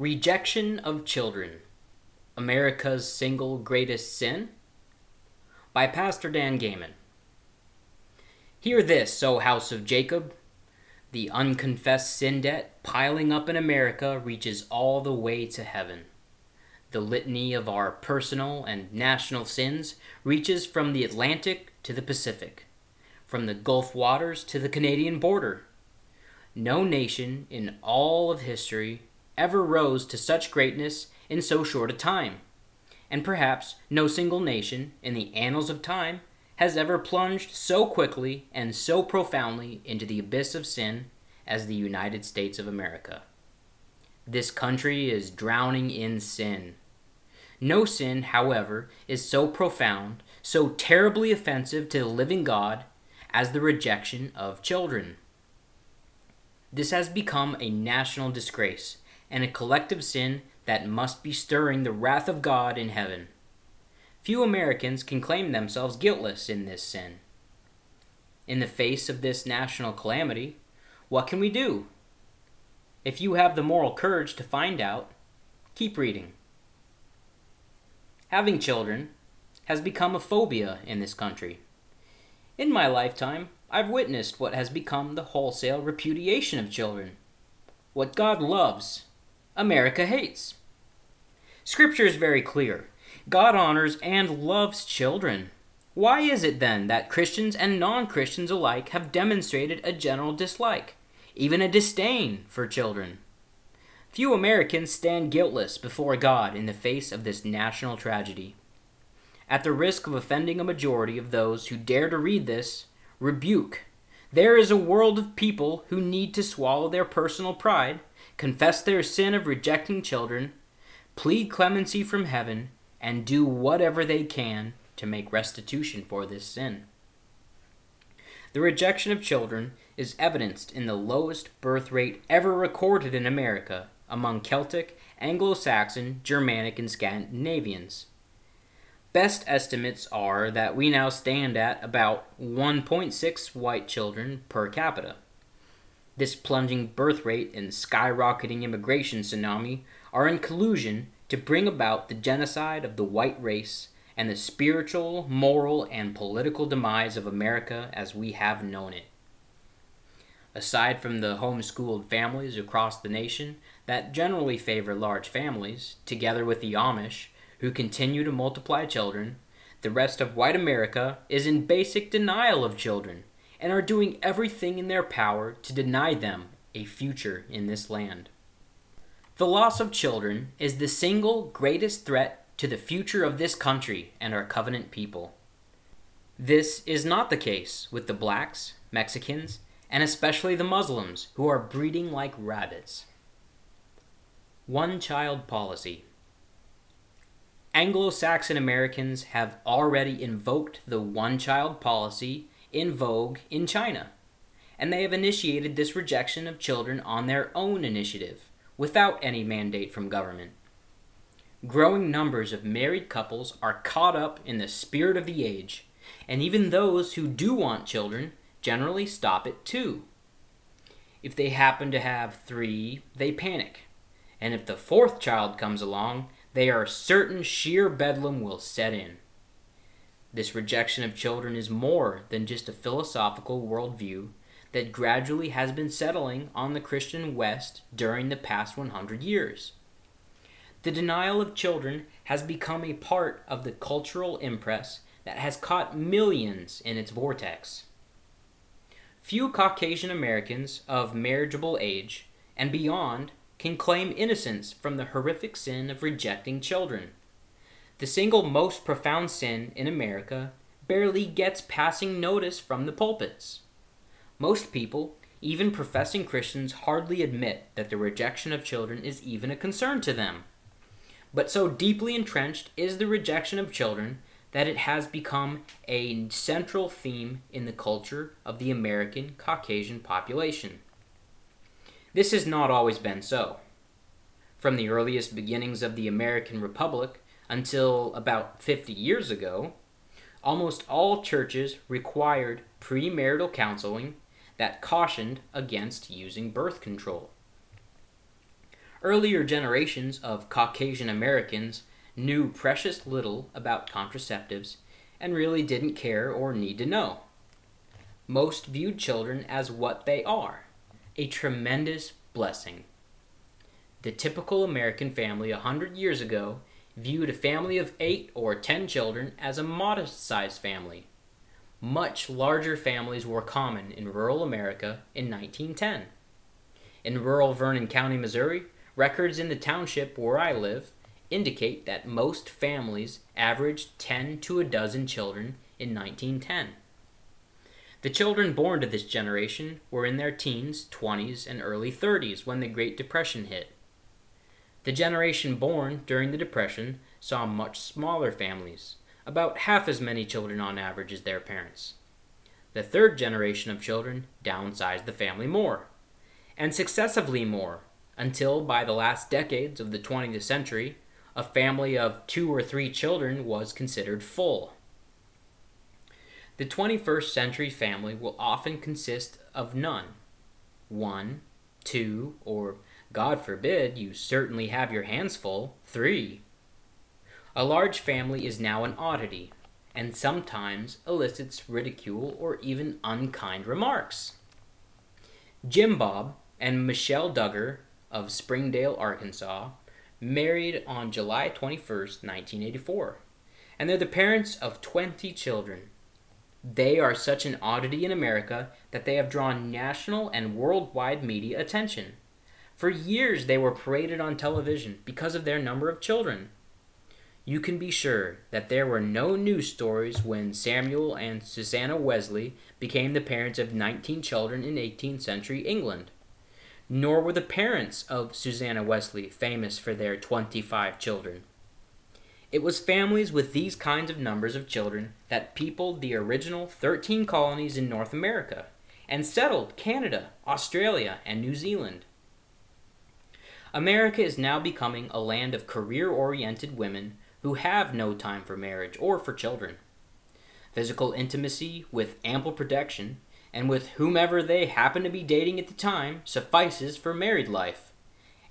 Rejection of Children America's Single Greatest Sin? By Pastor Dan Gayman. Hear this, O house of Jacob. The unconfessed sin debt piling up in America reaches all the way to heaven. The litany of our personal and national sins reaches from the Atlantic to the Pacific, from the Gulf waters to the Canadian border. No nation in all of history ever rose to such greatness in so short a time, and perhaps no single nation in the annals of time has ever plunged so quickly and so profoundly into the abyss of sin as the United States of America. This country is drowning in sin. No sin, however, is so profound, so terribly offensive to the living God as the rejection of children. This has become a national disgrace and a collective sin that must be stirring the wrath of God in heaven. Few Americans can claim themselves guiltless in this sin. In the face of this national calamity, what can we do? If you have the moral courage to find out, keep reading. Having children has become a phobia in this country. In my lifetime, I've witnessed what has become the wholesale repudiation of children. What God loves America hates. Scripture is very clear. God honors and loves children. Why is it then that Christians and non Christians alike have demonstrated a general dislike, even a disdain for children? Few Americans stand guiltless before God in the face of this national tragedy. At the risk of offending a majority of those who dare to read this, rebuke. There is a world of people who need to swallow their personal pride confess their sin of rejecting children, plead clemency from heaven, and do whatever they can to make restitution for this sin. The rejection of children is evidenced in the lowest birth rate ever recorded in America among Celtic, Anglo Saxon, Germanic, and Scandinavians. Best estimates are that we now stand at about 1.6 white children per capita. This plunging birth rate and skyrocketing immigration tsunami are in collusion to bring about the genocide of the white race and the spiritual, moral, and political demise of America as we have known it. Aside from the homeschooled families across the nation that generally favor large families, together with the Amish, who continue to multiply children, the rest of white America is in basic denial of children and are doing everything in their power to deny them a future in this land. The loss of children is the single greatest threat to the future of this country and our covenant people. This is not the case with the blacks, Mexicans, and especially the Muslims who are breeding like rabbits. One child policy. Anglo Saxon Americans have already invoked the one child policy in vogue in China, and they have initiated this rejection of children on their own initiative, without any mandate from government. Growing numbers of married couples are caught up in the spirit of the age, and even those who do want children generally stop it too. If they happen to have three, they panic, and if the fourth child comes along, they are certain sheer bedlam will set in. This rejection of children is more than just a philosophical worldview that gradually has been settling on the Christian West during the past 100 years. The denial of children has become a part of the cultural impress that has caught millions in its vortex. Few Caucasian Americans of marriageable age and beyond can claim innocence from the horrific sin of rejecting children. The single most profound sin in America barely gets passing notice from the pulpits. Most people, even professing Christians, hardly admit that the rejection of children is even a concern to them. But so deeply entrenched is the rejection of children that it has become a central theme in the culture of the American Caucasian population. This has not always been so. From the earliest beginnings of the American Republic, until about 50 years ago, almost all churches required premarital counseling that cautioned against using birth control. Earlier generations of Caucasian Americans knew precious little about contraceptives and really didn't care or need to know. Most viewed children as what they are a tremendous blessing. The typical American family a hundred years ago viewed a family of eight or ten children as a modest sized family. Much larger families were common in rural America in 1910. In rural Vernon County, Missouri, records in the township where I live indicate that most families averaged 10 to a dozen children in 1910. The children born to this generation were in their teens, 20s, and early 30s when the Great Depression hit. The generation born during the Depression saw much smaller families, about half as many children on average as their parents. The third generation of children downsized the family more, and successively more, until by the last decades of the 20th century, a family of two or three children was considered full. The 21st century family will often consist of none. One, two, or God forbid you certainly have your hands full, three. A large family is now an oddity, and sometimes elicits ridicule or even unkind remarks. Jim Bob and Michelle Duggar of Springdale, Arkansas, married on July 21, 1984, and they're the parents of 20 children. They are such an oddity in America that they have drawn national and worldwide media attention. For years, they were paraded on television because of their number of children. You can be sure that there were no news stories when Samuel and Susanna Wesley became the parents of 19 children in 18th century England nor were the parents of Susanna Wesley famous for their 25 children. It was families with these kinds of numbers of children that peopled the original 13 colonies in North America and settled Canada, Australia, and New Zealand. America is now becoming a land of career oriented women who have no time for marriage or for children. Physical intimacy with ample protection and with whomever they happen to be dating at the time suffices for married life,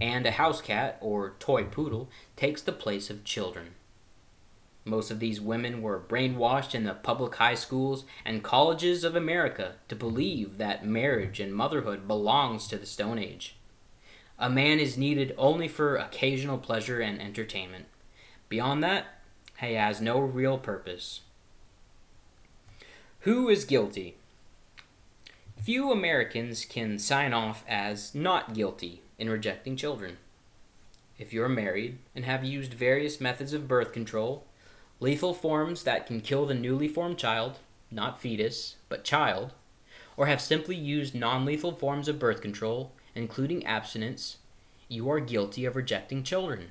and a house cat or toy poodle takes the place of children. Most of these women were brainwashed in the public high schools and colleges of America to believe that marriage and motherhood belongs to the Stone Age. A man is needed only for occasional pleasure and entertainment. Beyond that, he has no real purpose. Who is guilty? Few Americans can sign off as not guilty in rejecting children. If you're married and have used various methods of birth control, lethal forms that can kill the newly formed child, not fetus, but child, or have simply used non lethal forms of birth control, including abstinence, you are guilty of rejecting children.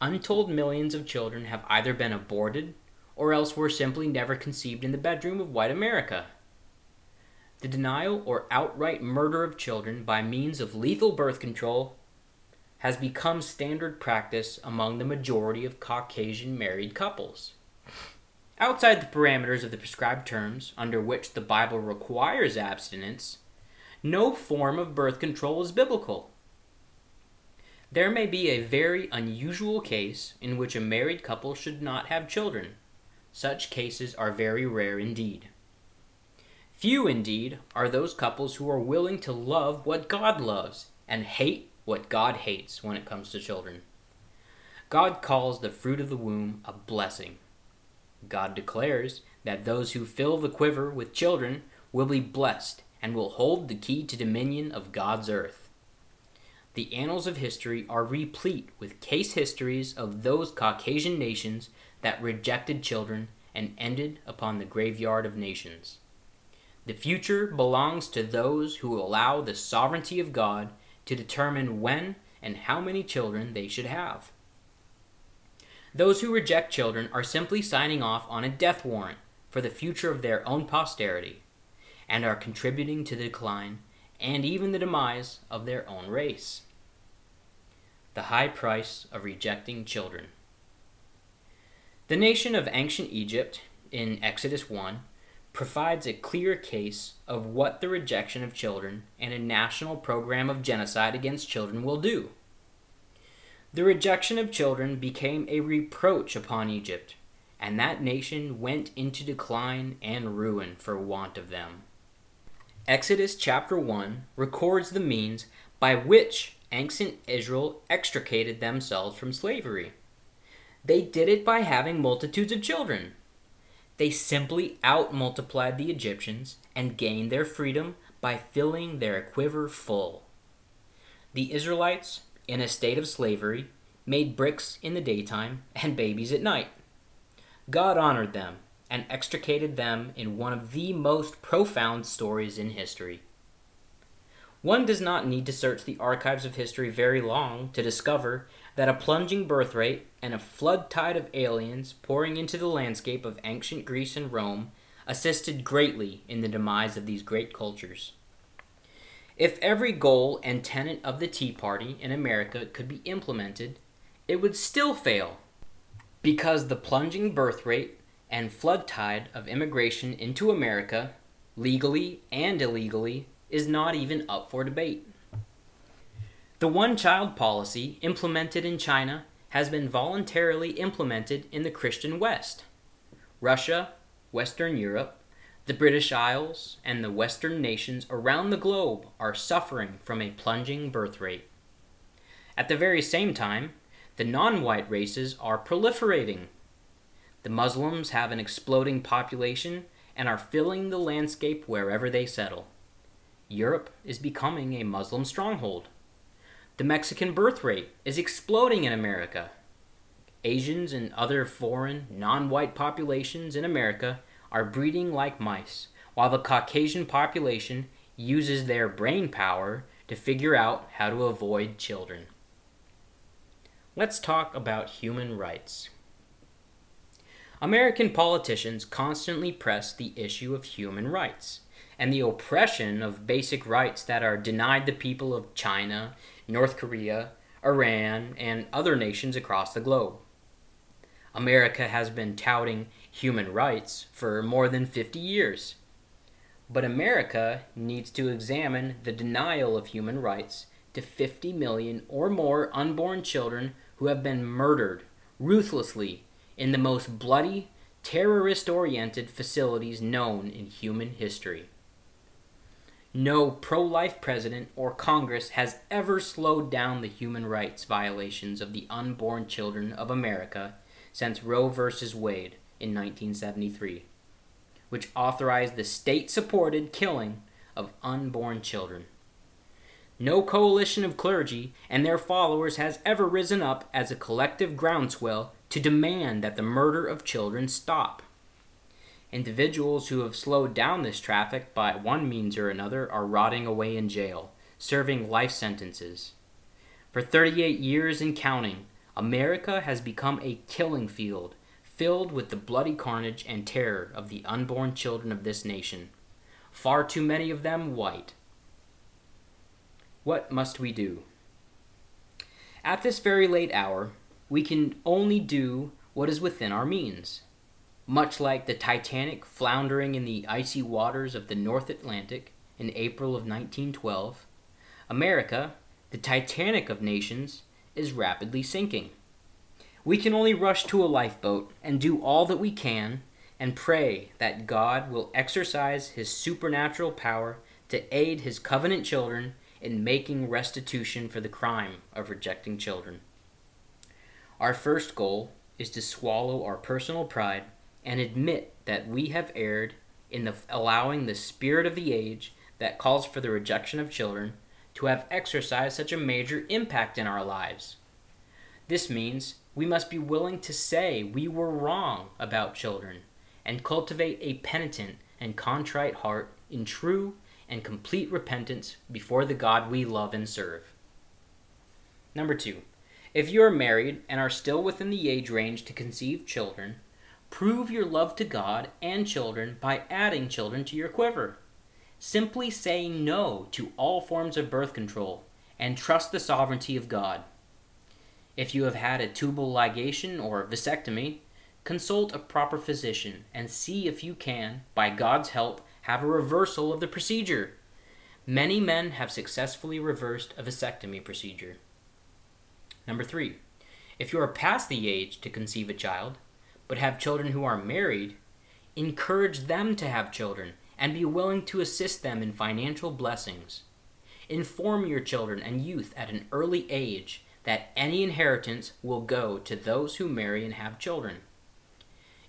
Untold millions of children have either been aborted or else were simply never conceived in the bedroom of white America the denial or outright murder of children by means of lethal birth control has become standard practice among the majority of Caucasian married couples. Outside the parameters of the prescribed terms under which the Bible requires abstinence, no form of birth control is biblical. There may be a very unusual case in which a married couple should not have children. Such cases are very rare indeed. Few indeed are those couples who are willing to love what God loves and hate what God hates when it comes to children. God calls the fruit of the womb a blessing. God declares that those who fill the quiver with children will be blessed and will hold the key to dominion of God's earth. The annals of history are replete with case histories of those Caucasian nations that rejected children and ended upon the graveyard of nations. The future belongs to those who allow the sovereignty of God to determine when and how many children they should have. Those who reject children are simply signing off on a death warrant for the future of their own posterity, and are contributing to the decline and even the demise of their own race. The high price of rejecting children. The nation of ancient Egypt, in Exodus 1, provides a clear case of what the rejection of children and a national program of genocide against children will do. The rejection of children became a reproach upon Egypt, and that nation went into decline and ruin for want of them. Exodus chapter 1 records the means by which ancient Israel extricated themselves from slavery. They did it by having multitudes of children. They simply outmultiplied the Egyptians and gained their freedom by filling their quiver full. The Israelites, in a state of slavery, made bricks in the daytime and babies at night. God honored them and extricated them in one of the most profound stories in history. One does not need to search the archives of history very long to discover that a plunging birth rate and a flood tide of aliens pouring into the landscape of ancient Greece and Rome assisted greatly in the demise of these great cultures. If every goal and tenet of the Tea Party in America could be implemented, it would still fail because the plunging birth rate and flood tide of immigration into America, legally and illegally, is not even up for debate. The one child policy implemented in China has been voluntarily implemented in the Christian West. Russia, Western Europe, the British Isles, and the Western nations around the globe are suffering from a plunging birth rate. At the very same time, the non white races are proliferating. The Muslims have an exploding population and are filling the landscape wherever they settle. Europe is becoming a Muslim stronghold. The Mexican birth rate is exploding in America. Asians and other foreign, non white populations in America are breeding like mice, while the Caucasian population uses their brain power to figure out how to avoid children. Let's talk about human rights. American politicians constantly press the issue of human rights and the oppression of basic rights that are denied the people of China, North Korea, Iran, and other nations across the globe. America has been touting human rights for more than 50 years. But America needs to examine the denial of human rights to 50 million or more unborn children who have been murdered ruthlessly in the most bloody, terrorist oriented facilities known in human history. No pro life president or Congress has ever slowed down the human rights violations of the unborn children of America since Roe v. Wade in 1973, which authorized the state supported killing of unborn children. No coalition of clergy and their followers has ever risen up as a collective groundswell to demand that the murder of children stop. Individuals who have slowed down this traffic by one means or another are rotting away in jail, serving life sentences. For 38 years and counting, America has become a killing field, filled with the bloody carnage and terror of the unborn children of this nation, far too many of them white. What must we do? At this very late hour, we can only do what is within our means. Much like the Titanic floundering in the icy waters of the North Atlantic in April of 1912, America, the Titanic of nations, is rapidly sinking. We can only rush to a lifeboat and do all that we can and pray that God will exercise his supernatural power to aid his covenant children in making restitution for the crime of rejecting children. Our first goal is to swallow our personal pride and admit that we have erred in the, allowing the spirit of the age that calls for the rejection of children to have exercised such a major impact in our lives. This means we must be willing to say we were wrong about children and cultivate a penitent and contrite heart in true and complete repentance before the God we love and serve. Number two, if you are married and are still within the age range to conceive children, Prove your love to God and children by adding children to your quiver. Simply say no to all forms of birth control and trust the sovereignty of God. If you have had a tubal ligation or vasectomy, consult a proper physician and see if you can, by God's help, have a reversal of the procedure. Many men have successfully reversed a vasectomy procedure. Number three, if you are past the age to conceive a child, but have children who are married, encourage them to have children and be willing to assist them in financial blessings. Inform your children and youth at an early age that any inheritance will go to those who marry and have children.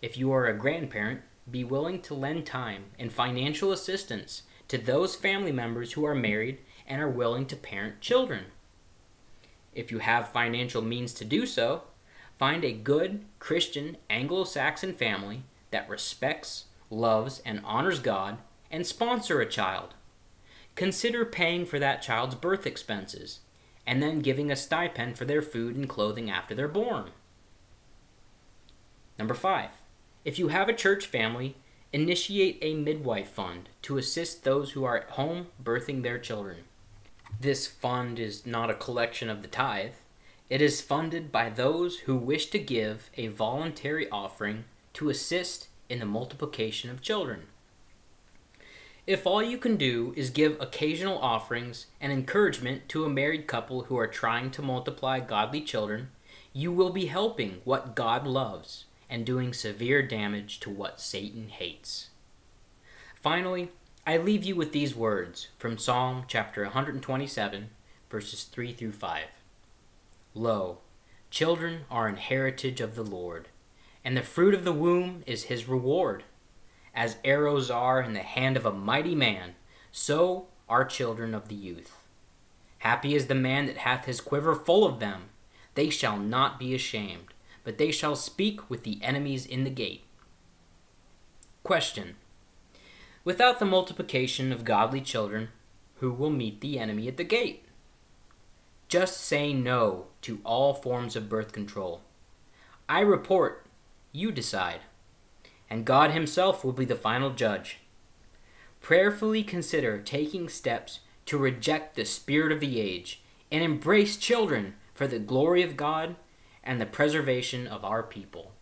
If you are a grandparent, be willing to lend time and financial assistance to those family members who are married and are willing to parent children. If you have financial means to do so, find a good Christian Anglo Saxon family that respects, loves, and honors God and sponsor a child. Consider paying for that child's birth expenses and then giving a stipend for their food and clothing after they're born. Number five, if you have a church family, initiate a midwife fund to assist those who are at home birthing their children. This fund is not a collection of the tithe. It is funded by those who wish to give a voluntary offering to assist in the multiplication of children. If all you can do is give occasional offerings and encouragement to a married couple who are trying to multiply godly children, you will be helping what God loves and doing severe damage to what Satan hates. Finally, I leave you with these words from Psalm chapter 127, verses 3 through 5. Lo, children are an heritage of the Lord, and the fruit of the womb is his reward. As arrows are in the hand of a mighty man, so are children of the youth. Happy is the man that hath his quiver full of them. They shall not be ashamed, but they shall speak with the enemies in the gate. Question Without the multiplication of godly children, who will meet the enemy at the gate? Just say no to all forms of birth control. I report, you decide and God Himself will be the final judge. Prayerfully consider taking steps to reject the spirit of the age and embrace children for the glory of God and the preservation of our people.